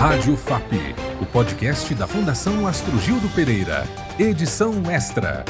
Rádio FAP, o podcast da Fundação Astrugildo Pereira. Edição extra.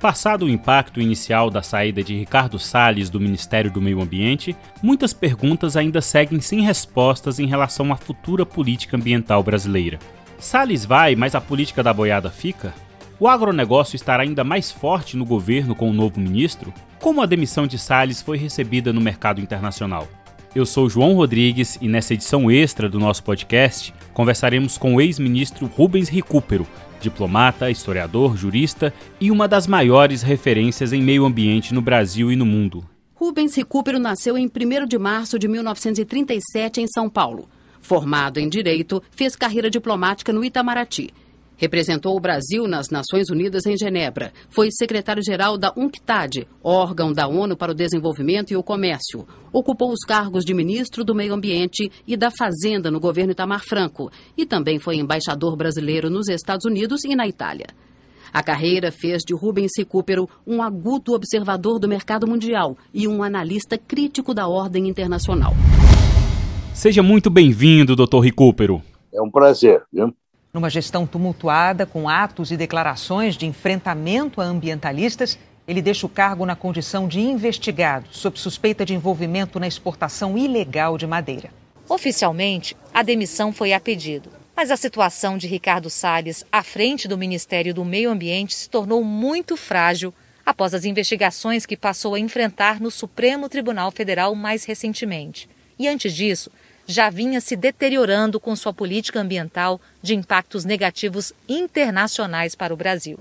Passado o impacto inicial da saída de Ricardo Salles do Ministério do Meio Ambiente, muitas perguntas ainda seguem sem respostas em relação à futura política ambiental brasileira. Salles vai, mas a política da boiada fica? O agronegócio estará ainda mais forte no governo com o novo ministro? Como a demissão de Salles foi recebida no mercado internacional? Eu sou João Rodrigues e nessa edição extra do nosso podcast conversaremos com o ex-ministro Rubens Recupero, diplomata, historiador, jurista e uma das maiores referências em meio ambiente no Brasil e no mundo. Rubens Recupero nasceu em 1 de março de 1937 em São Paulo. Formado em Direito, fez carreira diplomática no Itamaraty Representou o Brasil nas Nações Unidas em Genebra. Foi secretário-geral da UNCTAD, órgão da ONU para o Desenvolvimento e o Comércio. Ocupou os cargos de ministro do Meio Ambiente e da Fazenda no governo Itamar Franco. E também foi embaixador brasileiro nos Estados Unidos e na Itália. A carreira fez de Rubens Recupero um agudo observador do mercado mundial e um analista crítico da ordem internacional. Seja muito bem-vindo, Dr. Recupero. É um prazer. Viu? Numa gestão tumultuada, com atos e declarações de enfrentamento a ambientalistas, ele deixa o cargo na condição de investigado, sob suspeita de envolvimento na exportação ilegal de madeira. Oficialmente, a demissão foi a pedido. Mas a situação de Ricardo Salles à frente do Ministério do Meio Ambiente se tornou muito frágil após as investigações que passou a enfrentar no Supremo Tribunal Federal mais recentemente. E antes disso, já vinha se deteriorando com sua política ambiental de impactos negativos internacionais para o Brasil.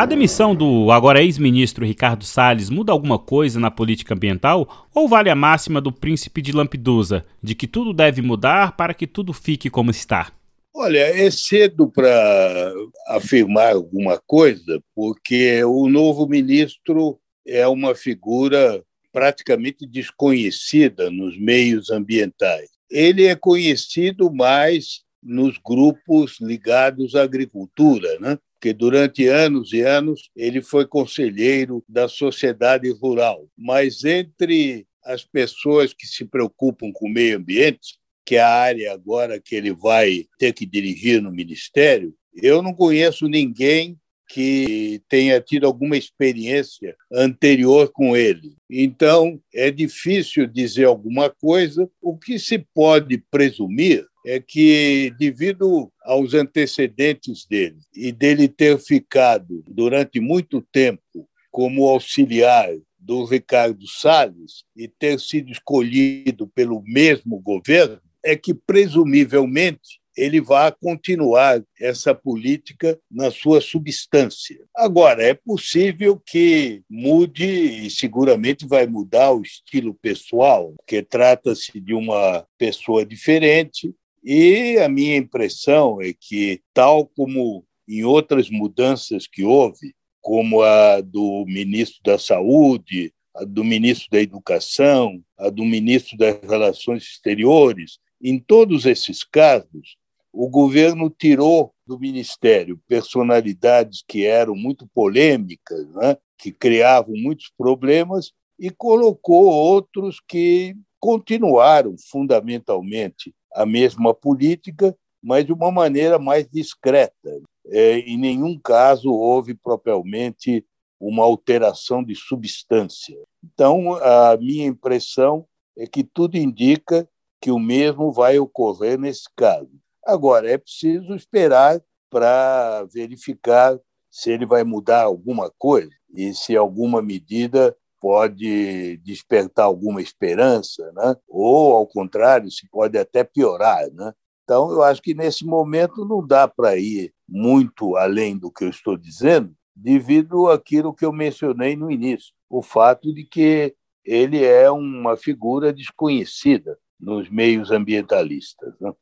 A demissão do agora ex-ministro Ricardo Salles muda alguma coisa na política ambiental ou vale a máxima do príncipe de Lampedusa, de que tudo deve mudar para que tudo fique como está? Olha, é cedo para afirmar alguma coisa, porque o novo ministro é uma figura praticamente desconhecida nos meios ambientais. Ele é conhecido mais nos grupos ligados à agricultura, né? porque durante anos e anos ele foi conselheiro da sociedade rural. Mas entre as pessoas que se preocupam com o meio ambiente, que é a área agora que ele vai ter que dirigir no ministério, eu não conheço ninguém que tenha tido alguma experiência anterior com ele. Então, é difícil dizer alguma coisa. O que se pode presumir é que, devido aos antecedentes dele e dele ter ficado durante muito tempo como auxiliar do Ricardo Salles e ter sido escolhido pelo mesmo governo, é que presumivelmente ele vai continuar essa política na sua substância. Agora, é possível que mude, e seguramente vai mudar o estilo pessoal, porque trata-se de uma pessoa diferente, e a minha impressão é que, tal como em outras mudanças que houve, como a do ministro da Saúde, a do ministro da Educação, a do ministro das Relações Exteriores, em todos esses casos, o governo tirou do ministério personalidades que eram muito polêmicas, né? que criavam muitos problemas, e colocou outros que continuaram fundamentalmente a mesma política, mas de uma maneira mais discreta. É, em nenhum caso houve propriamente uma alteração de substância. Então, a minha impressão é que tudo indica que o mesmo vai ocorrer nesse caso. Agora, é preciso esperar para verificar se ele vai mudar alguma coisa e se alguma medida pode despertar alguma esperança, né? ou, ao contrário, se pode até piorar. Né? Então, eu acho que nesse momento não dá para ir muito além do que eu estou dizendo, devido àquilo que eu mencionei no início, o fato de que ele é uma figura desconhecida nos meios ambientalistas. Né?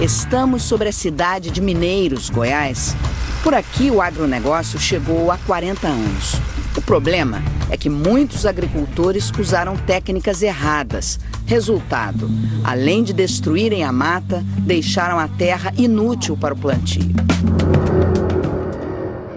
Estamos sobre a cidade de Mineiros, Goiás. Por aqui, o agronegócio chegou há 40 anos. O problema é que muitos agricultores usaram técnicas erradas. Resultado: além de destruírem a mata, deixaram a terra inútil para o plantio.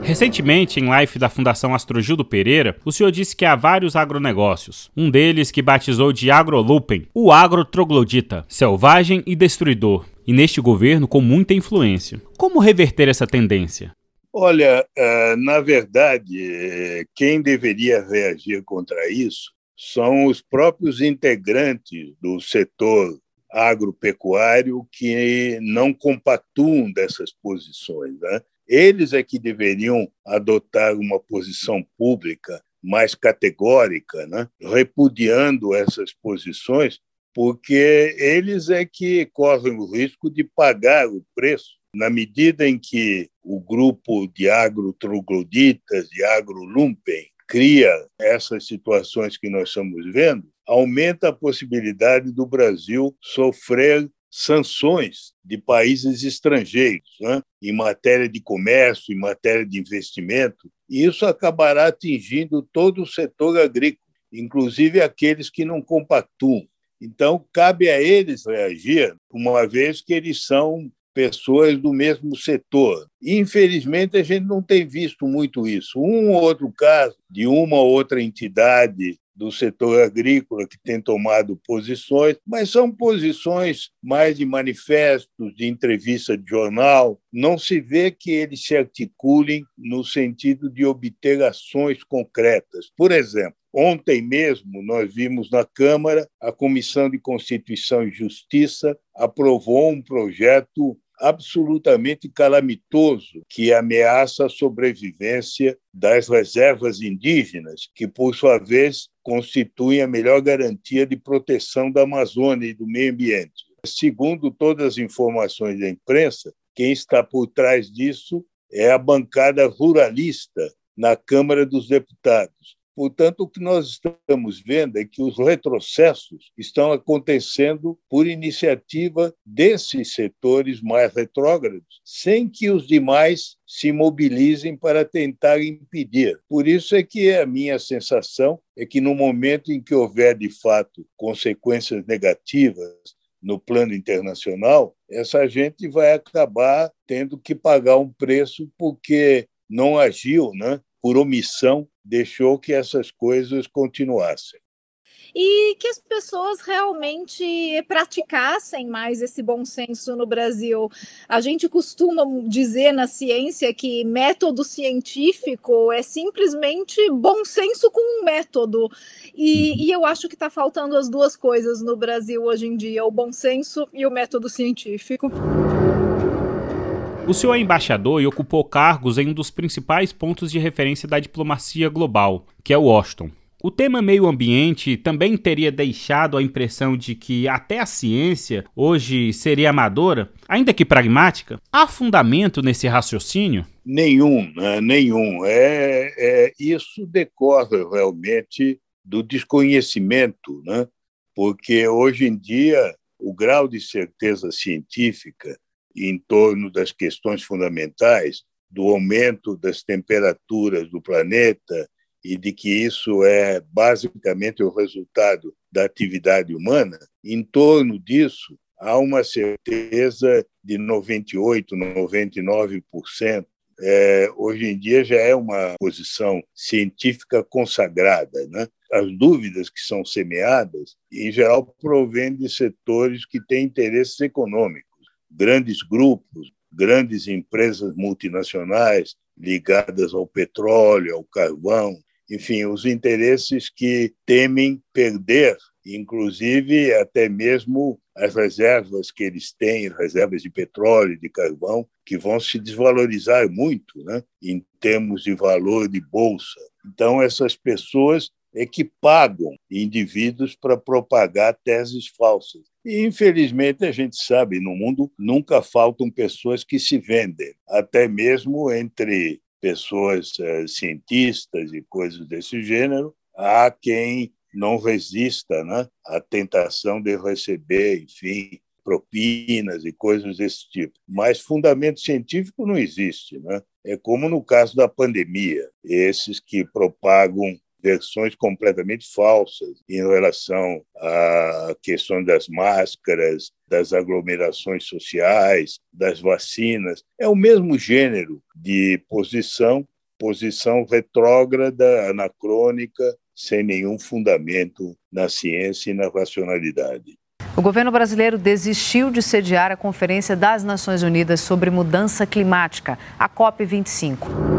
Recentemente, em live da Fundação Astrogildo Pereira, o senhor disse que há vários agronegócios. Um deles que batizou de agrolupem, o agrotroglodita, selvagem e destruidor, e neste governo com muita influência. Como reverter essa tendência? Olha, eh, na verdade, eh, quem deveria reagir contra isso são os próprios integrantes do setor agropecuário que não compactuam dessas posições. Né? Eles é que deveriam adotar uma posição pública mais categórica, né? repudiando essas posições, porque eles é que correm o risco de pagar o preço na medida em que o grupo de agrotrogloditas, de agrolumpen, cria essas situações que nós estamos vendo, aumenta a possibilidade do Brasil sofrer sanções de países estrangeiros né? em matéria de comércio, em matéria de investimento, e isso acabará atingindo todo o setor agrícola, inclusive aqueles que não compactuam. Então, cabe a eles reagir, uma vez que eles são pessoas do mesmo setor. Infelizmente, a gente não tem visto muito isso. Um ou outro caso de uma ou outra entidade do setor agrícola que tem tomado posições, mas são posições mais de manifestos, de entrevista de jornal. Não se vê que eles se articulem no sentido de obter ações concretas. Por exemplo, Ontem mesmo, nós vimos na Câmara, a Comissão de Constituição e Justiça aprovou um projeto absolutamente calamitoso que ameaça a sobrevivência das reservas indígenas, que, por sua vez, constituem a melhor garantia de proteção da Amazônia e do meio ambiente. Segundo todas as informações da imprensa, quem está por trás disso é a bancada ruralista na Câmara dos Deputados. Portanto, o que nós estamos vendo é que os retrocessos estão acontecendo por iniciativa desses setores mais retrógrados, sem que os demais se mobilizem para tentar impedir. Por isso é que a minha sensação é que no momento em que houver de fato consequências negativas no plano internacional, essa gente vai acabar tendo que pagar um preço porque não agiu, né? Por omissão, deixou que essas coisas continuassem. E que as pessoas realmente praticassem mais esse bom senso no Brasil. A gente costuma dizer na ciência que método científico é simplesmente bom senso com um método. E, e eu acho que está faltando as duas coisas no Brasil hoje em dia: o bom senso e o método científico. O senhor é embaixador e ocupou cargos em um dos principais pontos de referência da diplomacia global, que é Washington. O tema meio ambiente também teria deixado a impressão de que até a ciência hoje seria amadora, ainda que pragmática? Há fundamento nesse raciocínio? Nenhum, né? nenhum. É, é, isso decorre realmente do desconhecimento, né? porque hoje em dia o grau de certeza científica em torno das questões fundamentais do aumento das temperaturas do planeta e de que isso é basicamente o resultado da atividade humana, em torno disso há uma certeza de 98, 99%. É, hoje em dia já é uma posição científica consagrada. Né? As dúvidas que são semeadas, em geral, provêm de setores que têm interesses econômicos grandes grupos, grandes empresas multinacionais ligadas ao petróleo, ao carvão, enfim, os interesses que temem perder, inclusive até mesmo as reservas que eles têm, reservas de petróleo de carvão, que vão se desvalorizar muito né, em termos de valor de bolsa. Então, essas pessoas é que pagam indivíduos para propagar teses falsas. E, infelizmente, a gente sabe, no mundo nunca faltam pessoas que se vendem, até mesmo entre pessoas uh, cientistas e coisas desse gênero, há quem não resista né, à tentação de receber, enfim, propinas e coisas desse tipo. Mas fundamento científico não existe. Né? É como no caso da pandemia, esses que propagam versões completamente falsas em relação à questão das máscaras, das aglomerações sociais, das vacinas. É o mesmo gênero de posição posição retrógrada, anacrônica, sem nenhum fundamento na ciência e na racionalidade. O governo brasileiro desistiu de sediar a Conferência das Nações Unidas sobre Mudança Climática, a COP25.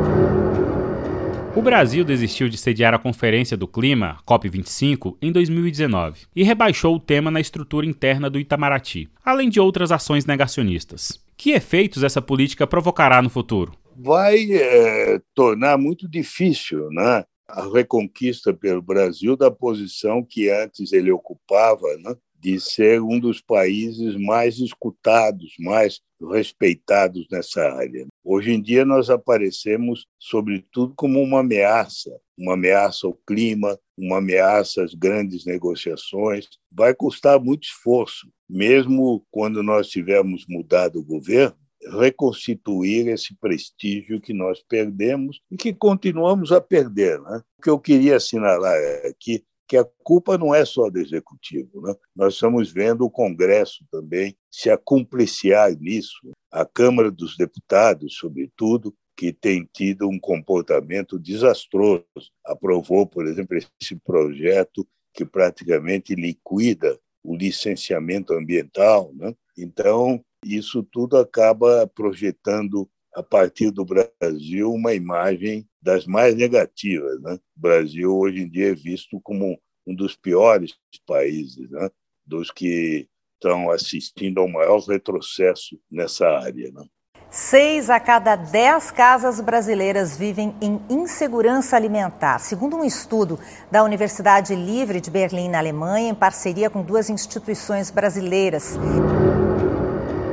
O Brasil desistiu de sediar a Conferência do Clima, COP25, em 2019 e rebaixou o tema na estrutura interna do Itamaraty, além de outras ações negacionistas. Que efeitos essa política provocará no futuro? Vai é, tornar muito difícil né, a reconquista pelo Brasil da posição que antes ele ocupava, né, de ser um dos países mais escutados, mais respeitados nessa área. Hoje em dia nós aparecemos, sobretudo, como uma ameaça, uma ameaça ao clima, uma ameaça às grandes negociações. Vai custar muito esforço, mesmo quando nós tivermos mudado o governo, reconstituir esse prestígio que nós perdemos e que continuamos a perder. Né? O que eu queria assinalar aqui que a culpa não é só do executivo. Né? Nós estamos vendo o Congresso também se acumpliciar nisso, a Câmara dos Deputados, sobretudo, que tem tido um comportamento desastroso. Aprovou, por exemplo, esse projeto que praticamente liquida o licenciamento ambiental. Né? Então, isso tudo acaba projetando, a partir do Brasil, uma imagem das mais negativas. Né? O Brasil, hoje em dia, é visto como um dos piores países, né? dos que estão assistindo ao maior retrocesso nessa área. Né? Seis a cada dez casas brasileiras vivem em insegurança alimentar, segundo um estudo da Universidade Livre de Berlim, na Alemanha, em parceria com duas instituições brasileiras.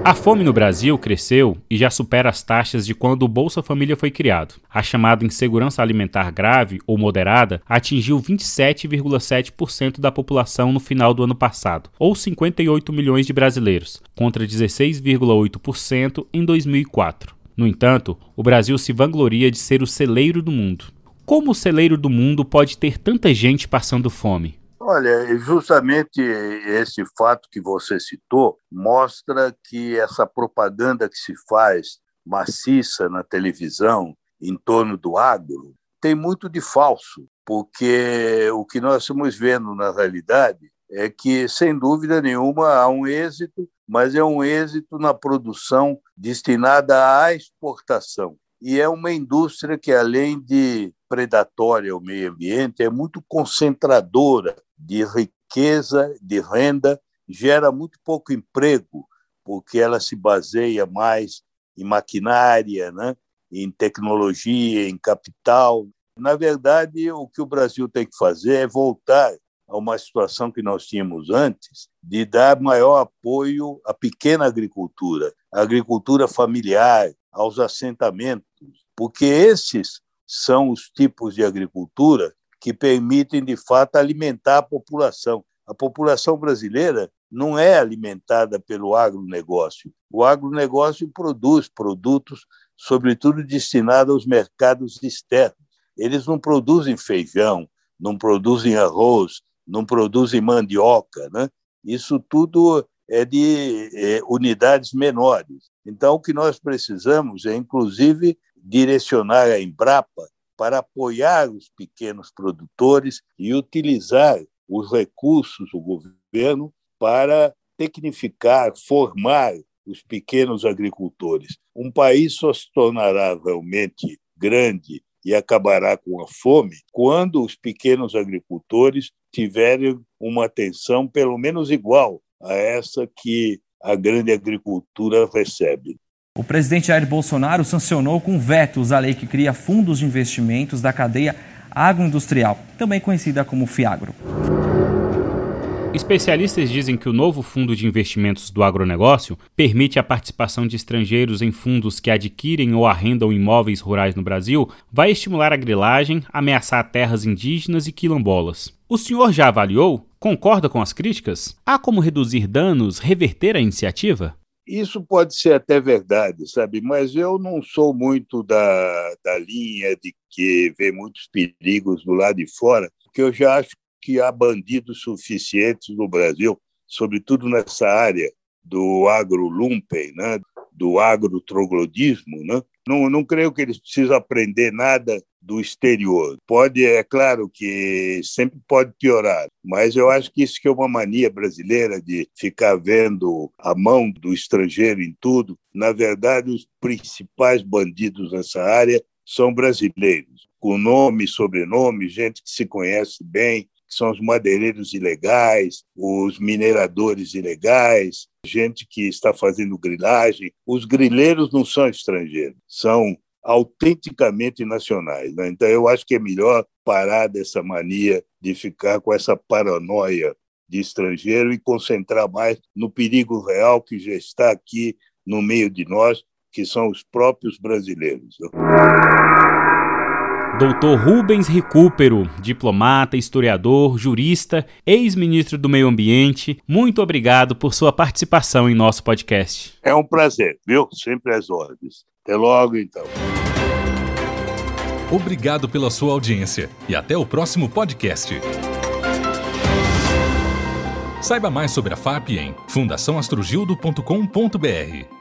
A fome no Brasil cresceu e já supera as taxas de quando o Bolsa Família foi criado. A chamada insegurança alimentar grave ou moderada atingiu 27,7% da população no final do ano passado, ou 58 milhões de brasileiros, contra 16,8% em 2004. No entanto, o Brasil se vangloria de ser o celeiro do mundo. Como o celeiro do mundo pode ter tanta gente passando fome? Olha, justamente esse fato que você citou mostra que essa propaganda que se faz maciça na televisão em torno do agro tem muito de falso, porque o que nós estamos vendo na realidade é que, sem dúvida nenhuma, há um êxito, mas é um êxito na produção destinada à exportação. E é uma indústria que, além de predatória ao meio ambiente, é muito concentradora de riqueza, de renda, gera muito pouco emprego, porque ela se baseia mais em maquinária, né? em tecnologia, em capital. Na verdade, o que o Brasil tem que fazer é voltar a uma situação que nós tínhamos antes, de dar maior apoio à pequena agricultura, à agricultura familiar, aos assentamentos, porque esses são os tipos de agricultura que permitem, de fato, alimentar a população. A população brasileira não é alimentada pelo agronegócio. O agronegócio produz produtos, sobretudo destinados aos mercados externos. Eles não produzem feijão, não produzem arroz, não produzem mandioca. Né? Isso tudo é de é, unidades menores. Então, o que nós precisamos é, inclusive, direcionar a Embrapa para apoiar os pequenos produtores e utilizar os recursos do governo para tecnificar, formar os pequenos agricultores. Um país só se tornará realmente grande e acabará com a fome quando os pequenos agricultores tiverem uma atenção pelo menos igual a essa que a grande agricultura recebe. O presidente Jair Bolsonaro sancionou com vetos a lei que cria fundos de investimentos da cadeia agroindustrial, também conhecida como FIAGRO. Especialistas dizem que o novo fundo de investimentos do agronegócio permite a participação de estrangeiros em fundos que adquirem ou arrendam imóveis rurais no Brasil, vai estimular a grilagem, ameaçar terras indígenas e quilombolas. O senhor já avaliou? Concorda com as críticas? Há como reduzir danos, reverter a iniciativa? Isso pode ser até verdade, sabe? Mas eu não sou muito da, da linha de que vê muitos perigos do lado de fora, porque eu já acho que há bandidos suficientes no Brasil, sobretudo nessa área do agrolumpen, né? do agrotroglodismo, né? Não, não creio que eles precisam aprender nada do exterior. Pode, é claro que sempre pode piorar, mas eu acho que isso que é uma mania brasileira de ficar vendo a mão do estrangeiro em tudo. Na verdade, os principais bandidos nessa área são brasileiros, com nome sobrenome, gente que se conhece bem, que são os madeireiros ilegais, os mineradores ilegais, gente que está fazendo grilagem. Os grileiros não são estrangeiros, são autenticamente nacionais. Né? Então, eu acho que é melhor parar dessa mania de ficar com essa paranoia de estrangeiro e concentrar mais no perigo real que já está aqui no meio de nós, que são os próprios brasileiros. Né? Doutor Rubens Recupero, diplomata, historiador, jurista, ex-ministro do Meio Ambiente, muito obrigado por sua participação em nosso podcast. É um prazer, viu? Sempre às ordens. Até logo, então. Obrigado pela sua audiência e até o próximo podcast. Saiba mais sobre a FAP em fundaçãoastrogildo.com.br.